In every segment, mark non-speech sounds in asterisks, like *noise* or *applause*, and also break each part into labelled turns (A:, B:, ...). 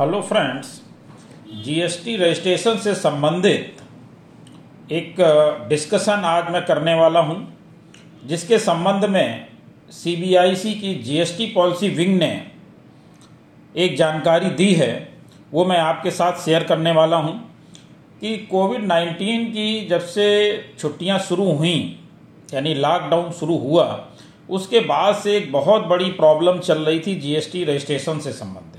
A: Hello friends GST registration से संबंधित एक डिस्कशन आज मैं करने वाला हूँ, जिसके संबंध में सीबीआईसी की जीएसटी पॉलिसी विंग ने एक जानकारी दी है, वो मैं आपके साथ शेयर करने वाला हूँ कि कोविड 19 की जब से छुट्टियाँ शुरू हुई, यानी लॉकडाउन शुरू हुआ, उसके बाद से एक बहुत बड़ी प्रॉब्लम चल रही थी जीएसटी रजिस्ट्रेशन से संबंधित।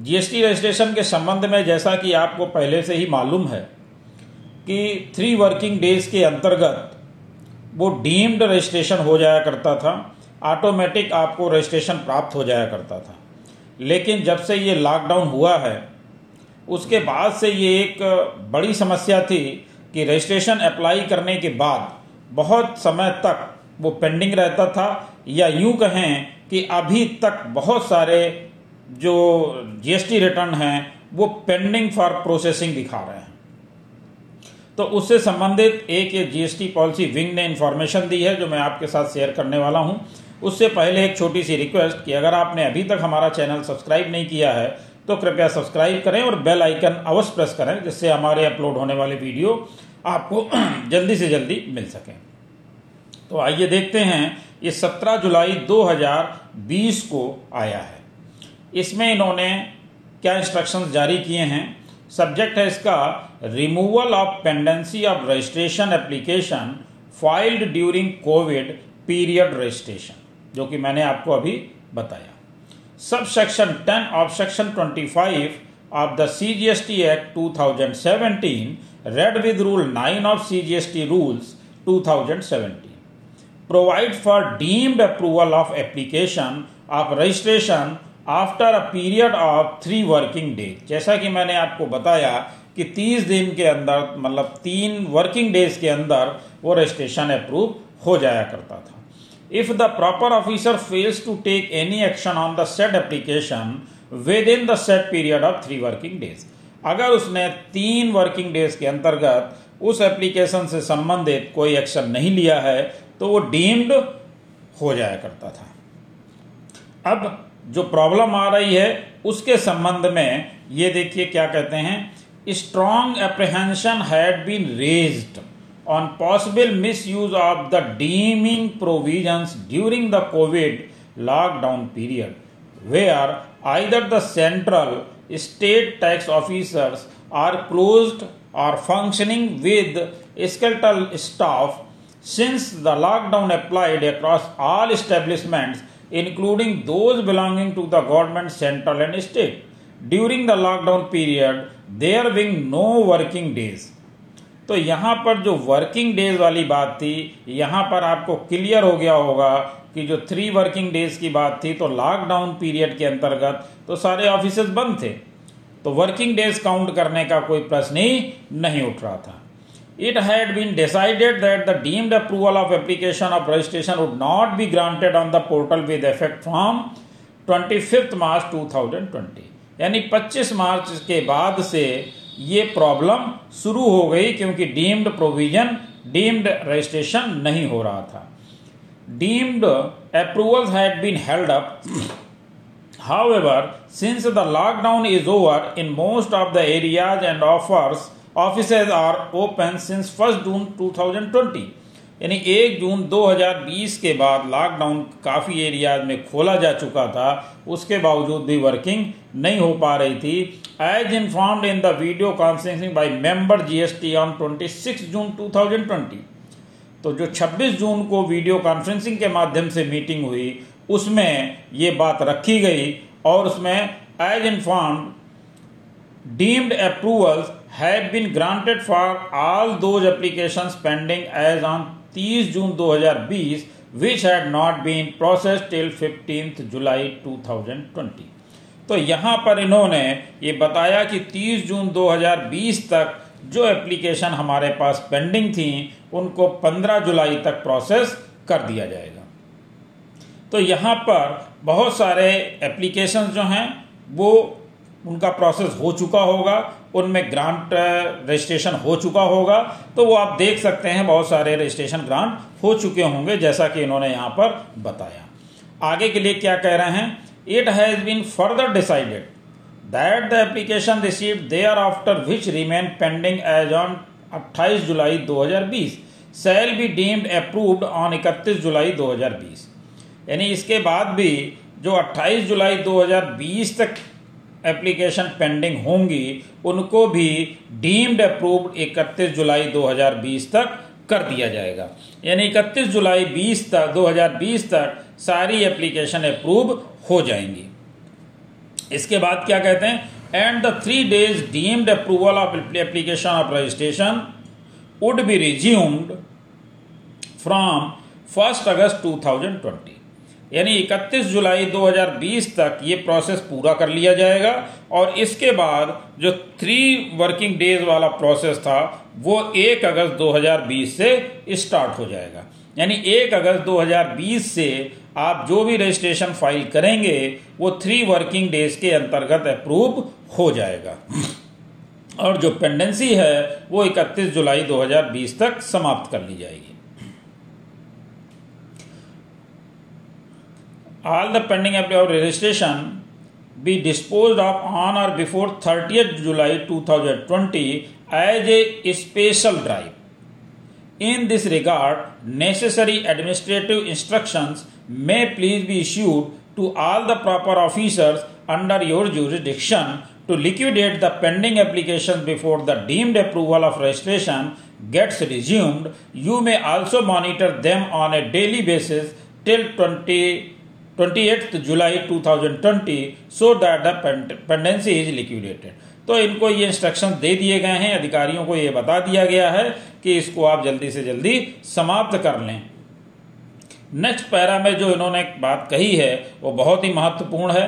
A: जीएसटी रजिस्ट्रेशन के संबंध में जैसा कि आपको पहले से ही मालूम है कि थ्री वर्किंग डेज़ के अंतर्गत वो डीम्ड रजिस्ट्रेशन हो जाया करता था ऑटोमेटिक आपको रजिस्ट्रेशन प्राप्त हो जाया करता था। लेकिन जब से ये लॉकडाउन हुआ है, उसके बाद से ये एक बड़ी समस्या थी कि रजिस्ट्रेशन अप्लाई करने के बाद बहुत समय तक वो पेंडिंग रहता था, या यूँ कहें कि अभी तक बहुत सारे जो जीएसटी रिटर्न हैं, वो पेंडिंग फॉर प्रोसेसिंग दिखा रहे हैं। तो उससे संबंधित एक ये जीएसटी पॉलिसी विंग ने इंफॉर्मेशन दी है, जो मैं आपके साथ शेयर करने वाला हूँ। उससे पहले एक छोटी सी रिक्वेस्ट कि अगर आपने अभी तक हमारा चैनल सब्सक्राइब नहीं किया है तो कृपया सब्सक्राइब करें और बेल आइकन अवश्य प्रेस करें, जिससे हमारे अपलोड होने वाले वीडियो आपको *clears throat* जल्दी से जल्दी मिल सकें। तो आइए देखते हैं, ये 17 जुलाई 2020 को आया है। इसमें इन्होंने क्या इंस्ट्रक्शंस जारी किए हैं? सब्जेक्ट है इसका removal of pendency of registration application filed during Covid period registration जो कि मैंने आपको अभी बताया। Sub section 10 of section 25 of the CGST Act 2017 read with Rule 9 of two thousand 2017 provide for deemed approval of application of registration after a period of three working day जैसा कि मैंने आपको बताया कि 30 दिन के अंदर मतलब तीन वर्किंग डेज़ के अंदर वो रजिस्ट्रेशन अप्रूव हो जाया करता था। If the proper officer fails to take any action on the set application within the set period of three working days अगर उसने तीन वर्किंग डेज़ के अंतर्गत उस एप्लीकेशन से संबंधित कोई एक्शन नहीं लिया है तो वो डीम्ड हो जाया करता था। अब जो प्रॉब्लम आ रही है, उसके संबंध में ये देखिए क्या कहते हैं strong apprehension had been raised on possible misuse of the deeming provisions during the Covid lockdown period where either the central state tax officers are closed or functioning with skeletal staff. Since the lockdown applied across all establishments including those belonging to the government central and state. During the lockdown period, there being no working days. तो यहाँ पर जो working days वाली बात थी यहाँ पर आपको क्लियर हो गया होगा कि जो थ्री वर्किंग डेज़ की बात थी तो लॉकडाउन पीरियड के अंतर्गत तो सारे ऑफ़िस बंद थे तो वर्किंग डेज़ काउंट करने का कोई प्रश्न ही नहीं उठ रहा था it had been decided that the deemed approval of application of registration would not be granted on the portal with effect from twenty fifth March two thousand twenty यानी पच्चीस मार्च के बाद से ये प्रॉब्लम शुरू हो गई क्योंकि डीम्ड प्रोविज़न डीम्ड रजिस्ट्रेशन नहीं हो रहा था। Deemed approval had been held up however since the lockdown is over in most of the areas and offers offices are open since first June 2020 यानी एक जून 2020 के बाद लॉकडाउन काफ़ी एरियाज़ में खोला जा चुका था। उसके बावजूद भी वर्किंग नहीं हो पा रही थी। As informed in the video conferencing by member GST on 26 June 2020 तो जो 26 जून को वीडियो कॉन्फ्रेंसिंग के माध्यम से मीटिंग हुई, उसमें ये बात रखी गई और उसमें as informed deemed approvals have been granted for all those application pending as on 30 June 2020 which had not been process till 15 July 2020 तो यहाँ पर इन्होंने ये बताया कि 30 जून 2020 तक जो एप्लीकेशन हमारे पास पेंडिंग थी, उनको 15 जुलाई तक प्रोसेस कर दिया जाएगा। तो यहाँ पर बहुत सारे एप्लीकेशन जो हैं, वो उनका प्रोसेस हो चुका होगा। उनमें ग्रांट रजिस्ट्रेशन हो चुका होगा। तो वो आप देख सकते हैं, बहुत सारे रजिस्ट्रेशन ग्रांट हो चुके होंगे, जैसा कि इन्होंने यहाँ पर बताया। आगे के लिए क्या कह रहे हैं? It has been further decided that the application receive thereafter which remain pending as on 28 July 2020 shall be deemed approved on 31 July 2020 यानी इसके बाद भी जो 28 जुलाई 2020 तक एप्लीकेशन पेंडिंग होंगी, उनको भी डीम्ड अप्रूव्ड 31 जुलाई 2020 तक कर दिया जाएगा। यानी 31 जुलाई 20 तक 2020 तक सारी एप्लीकेशन अप्रूव हो जाएँगी। इसके बाद क्या कहते हैं? And the three days deemed approval of application of registration would be resumed from first August 2020 यानी 31 जुलाई 2020 तक ये प्रोसेस पूरा कर लिया जाएगा और इसके बाद जो थ्री वर्किंग डेज़ वाला प्रोसेस था, वो 1 अगस्त 2020 से स्टार्ट हो जाएगा। यानी 1 अगस्त 2020 से आप जो भी रजिस्ट्रेशन फ़ाइल करेंगे, वो थ्री वर्किंग डेज़ के अंतर्गत अप्रूव हो जाएगा। और जो पेंडेंसी है, वो 31 जुलाई 2020 तक समाप्त कर ली जाएगी। All the pending application of registration be disposed of on or before 30th July 2020 as a special drive. In this regard, necessary administrative instructions may please be issued to all the proper officers under your jurisdiction to liquidate the pending applications before the deemed approval of registration gets resumed. You may also monitor them on a daily basis till 20 twenty July 2020 so that the pendency is liquidated तो इनको ये instruction दे दिए गए हैं, अधिकारियों को ये बता दिया गया है कि इसको आप जल्दी से जल्दी समाप्त कर लें। नेक्स्ट पैरा में जो इन्होंने बात कही है, वो बहुत ही महत्वपूर्ण है।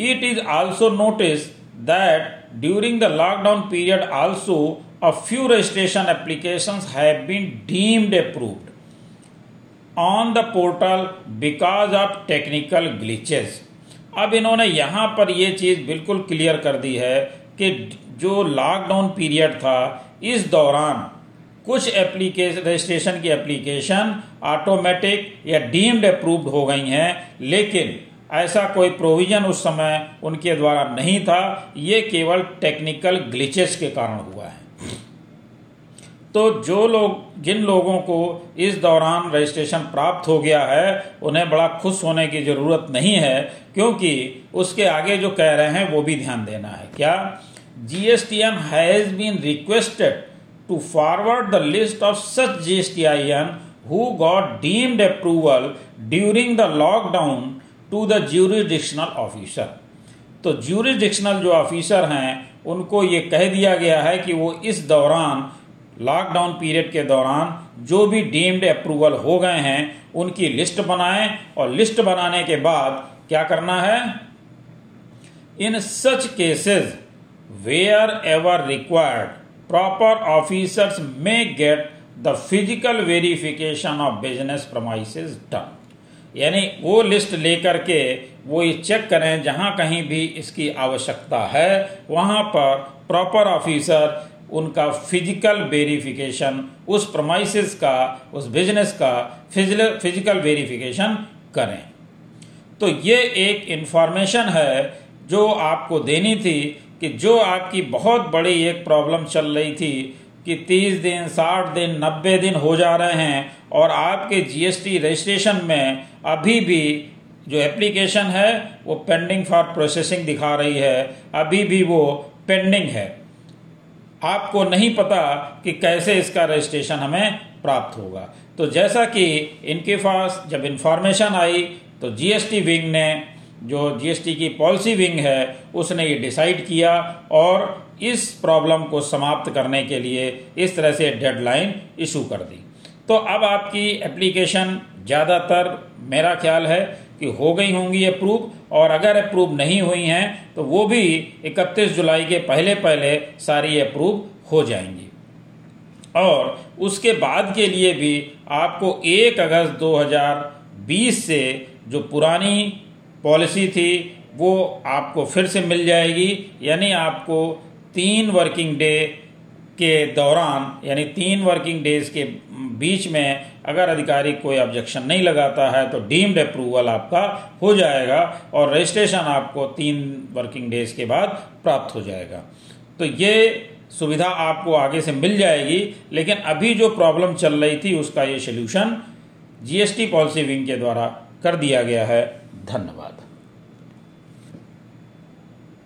A: It is also notice that during the lockdown period also a few registration application have been deemed approved on the portal because of technical glitches अब इन्होंने यहाँ पर यह चीज़ बिल्कुल क्लियर कर दी है कि जो लॉकडाउन पीरियड था, इस दौरान कुछ एप्लीकेशन रजिस्ट्रेशन की एप्लीकेशन ऑटोमेटिक या डीम्ड अप्रूव्ड हो गई हैं, लेकिन ऐसा कोई प्रोविज़न उस समय उनके द्वारा नहीं था। ये केवल टेक्निकल ग्लिचेस के कारण हुआ है। तो जो लोग, जिन लोगों को इस दौरान रजिस्ट्रेशन प्राप्त हो गया है, उन्हें बड़ा खुश होने की ज़रूरत नहीं है, क्योंकि उसके आगे जो कह रहे हैं, वो भी ध्यान देना है। क्या? GSTN has been requested to forward the list of such GSTIN who got deemed approval during the lockdown to the jurisdictional officer तो ज्यूरिडिक्शनल जो ऑफिसर हैं, उनको ये कह दिया गया है कि वो इस दौरान लॉकडाउन पीरियड के दौरान जो भी डीम्ड अप्रूवल हो गए हैं, उनकी लिस्ट बनाएँ और लिस्ट बनाने के बाद क्या करना है? In such cases wherever required proper officers may get the physical verification of business premise done यानी वो लिस्ट लेकर के वो ये चेक करें जहाँ कहीं भी इसकी आवश्यकता है, वहाँ पर प्रॉपर ऑफिसर उनका फ़िज़िकल वेरिफिकेशन उस प्रमाइसिस का, उस बिज़नेस का फ़िज़िकल वेरिफिकेशन करें। तो ये एक इंफॉर्मेशन है जो आपको देनी थी कि जो आपकी बहुत बड़ी एक प्रॉब्लम चल रही थी कि 30 दिन 60 दिन 90 दिन हो जा रहे हैं और आपके जीएसटी रजिस्ट्रेशन में अभी भी जो एप्लीकेशन है, वो पेंडिंग फॉर प्रोसेसिंग दिखा रही है। अभी भी वो पेंडिंग है। आपको नहीं पता कि कैसे इसका रजिस्ट्रेशन हमें प्राप्त होगा। तो जैसा कि इनके पास जब इंफॉर्मेशन आई तो जीएसटी विंग ने, जो जीएसटी की पॉलिसी विंग है, उसने ये डिसाइड किया और इस प्रॉब्लम को समाप्त करने के लिए इस तरह से डेडलाइन इशू कर दी। तो अब आपकी एप्लीकेशन ज़्यादातर मेरा ख्याल है कि हो गई होंगी अप्रूव और अगर अप्रूव नहीं हुई हैं तो वो भी 31 जुलाई के पहले पहले सारी अप्रूव हो जाएँगी। और उसके बाद के लिए भी आपको 1 अगस्त 2020 से जो पुरानी पॉलिसी थी, वो आपको फिर से मिल जाएगी। यानी आपको तीन वर्किंग डे के दौरान, यानी तीन वर्किंग डेज़ के बीच में अगर अधिकारी कोई ऑब्जेक्शन नहीं लगाता है तो डीम्ड अप्रूवल आपका हो जाएगा और रजिस्ट्रेशन आपको तीन वर्किंग डेज़ के बाद प्राप्त हो जाएगा। तो ये सुविधा आपको आगे से मिल जाएगी, लेकिन अभी जो प्रॉब्लम चल रही थी, उसका ये सोल्यूशन जीएसटी पॉलिसी विंग के द्वारा कर दिया गया है। धन्यवाद।